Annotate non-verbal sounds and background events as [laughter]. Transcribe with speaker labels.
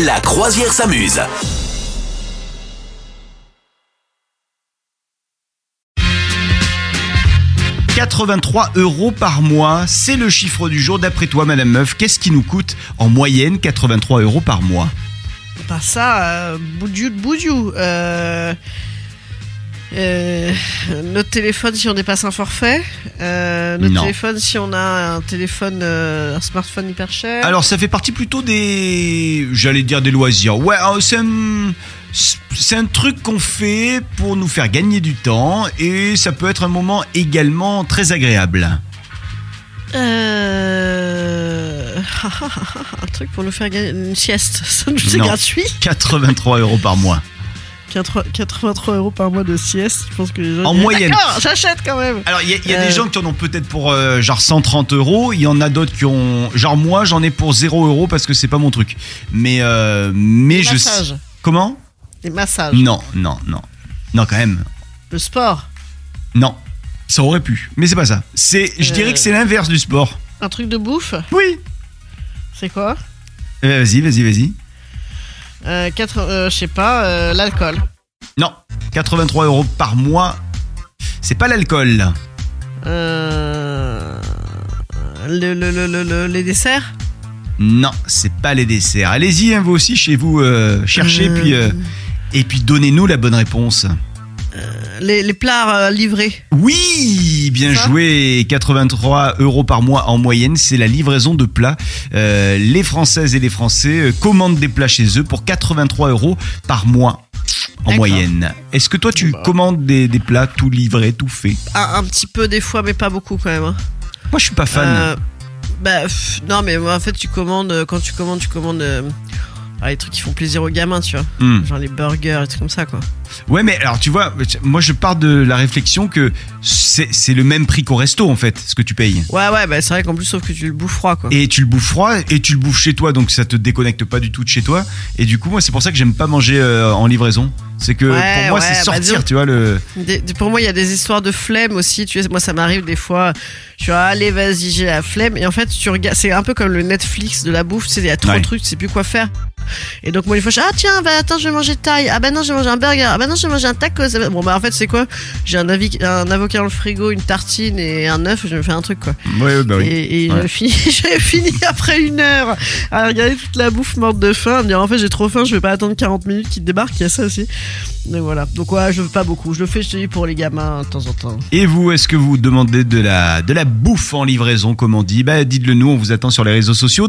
Speaker 1: La croisière s'amuse.
Speaker 2: « 83 euros par mois, c'est le chiffre du jour. D'après toi, Madame Meuf, qu'est-ce qui nous coûte en moyenne 83 euros par mois?
Speaker 3: Bah ça, euh, boudjou de. Euh, euh, notre téléphone si on dépasse un forfait. Euh, notre
Speaker 2: Non.
Speaker 3: téléphone si on a un téléphone, euh, un smartphone hyper cher.
Speaker 2: Alors, ça fait partie plutôt des. J'allais dire des loisirs. Ouais, euh, c'est un. C'est un truc qu'on fait pour nous faire gagner du temps et ça peut être un moment également très agréable.
Speaker 3: Euh, [laughs] un truc pour nous faire gagner une sieste. Ça nous c'est gratuit.
Speaker 2: 83 euros par mois.
Speaker 3: 80 83 euros par mois de sieste. Je pense que les gens.
Speaker 2: En moyenne.
Speaker 3: J'achète quand même.
Speaker 2: Alors, il y a, y a
Speaker 3: Euh.
Speaker 2: des gens qui en ont peut-être pour euh, genre 130 euros. Il y en a d'autres qui ont. Genre, moi, j'en ai pour 0 euros parce que c'est pas mon truc. Mais, euh, mais je.
Speaker 3: massages.
Speaker 2: Comment?
Speaker 3: Les massages.
Speaker 2: Non, non, non. Non, quand même.
Speaker 3: Le sport.
Speaker 2: Non. Ça aurait pu. Mais c'est pas ça. C'est, je
Speaker 3: Euh.
Speaker 2: dirais que c'est l'inverse du sport.
Speaker 3: Un truc de bouffe?
Speaker 2: Oui.
Speaker 3: C'est quoi?
Speaker 2: Vas-y, vas-y, vas-y.
Speaker 3: Euh, quatre- euh, Je sais pas. euh, L'alcool.
Speaker 2: Non. 83 euros par mois. C'est pas l'alcool.
Speaker 3: Euh, le, le, le, le- le- les desserts?
Speaker 2: Non, c'est pas les desserts. Allez-y, hein, vous aussi, chez vous, euh, cherchez,
Speaker 3: Euh,
Speaker 2: puis, euh, et puis donnez-nous la bonne réponse.
Speaker 3: Les, les plats euh, livrés.
Speaker 2: Oui, bien
Speaker 3: Ça
Speaker 2: joué. 83 euros par mois en moyenne, c'est la livraison de plats. Euh, les Françaises et les Français euh, commandent des plats chez eux pour 83 euros par mois en moyenne. Est-ce que toi tu
Speaker 3: Bah.
Speaker 2: commandes des, des plats tout livrés, tout fait
Speaker 3: Un, un petit peu des fois, mais pas beaucoup quand même. hein.
Speaker 2: Moi je suis pas fan.
Speaker 3: Euh, bah, pff, non, mais en fait, tu commandes. euh, Quand tu commandes, tu commandes. euh, ah, les trucs qui font plaisir aux gamins, tu vois.
Speaker 2: Hmm.
Speaker 3: Genre les burgers, des trucs comme ça, quoi.
Speaker 2: Ouais, mais alors tu vois, moi je pars de la réflexion que c'est le même prix qu'au resto en fait, ce que tu payes.
Speaker 3: Ouais, ouais, bah c'est vrai qu'en plus, sauf que tu le bouffes froid, quoi.
Speaker 2: Et tu le bouffes froid et tu le bouffes chez toi, donc ça te déconnecte pas du tout de chez toi. Et du coup, moi, c'est pour ça que j'aime pas manger euh, en livraison. C'est que
Speaker 3: Ouais,
Speaker 2: pour moi,
Speaker 3: ouais,
Speaker 2: c'est
Speaker 3: bah,
Speaker 2: sortir,
Speaker 3: disons-
Speaker 2: tu vois le.
Speaker 3: Des- pour moi, il y a des histoires de flemme aussi. Tu sais, moi, ça m'arrive des fois. Je suis allez, vas-y, j'ai la flemme. Et en fait, tu regardes, c'est un peu comme le Netflix de la bouffe. Tu sais, il y a trop
Speaker 2: Ouais.
Speaker 3: de trucs, tu sais plus quoi faire. Et donc, moi, je dis, ah tiens, bah attends, je vais manger taille. Ah bah non, je vais manger un burger. Ah bah non, je vais manger un bah- Bon, bah en fait, c'est quoi? J'ai un, avocat dans le frigo, une tartine et un œuf. Je me fais un truc, quoi.
Speaker 2: Ouais, bah oui.
Speaker 3: Et, et
Speaker 2: Ouais.
Speaker 3: j'ai fini, j'ai fini après une heure à regarder toute la bouffe morte de faim, à me dire en fait j'ai trop faim, je vais pas attendre 40 minutes qu'il débarque, il y a ça aussi. Donc voilà. Donc ouais, je veux pas beaucoup. Je le fais, je te dis, pour les gamins de temps en temps.
Speaker 2: Et vous, est-ce que vous demandez de la, de la bouffe en livraison, comme on dit? Bah, dites-le nous, on vous attend sur les réseaux sociaux.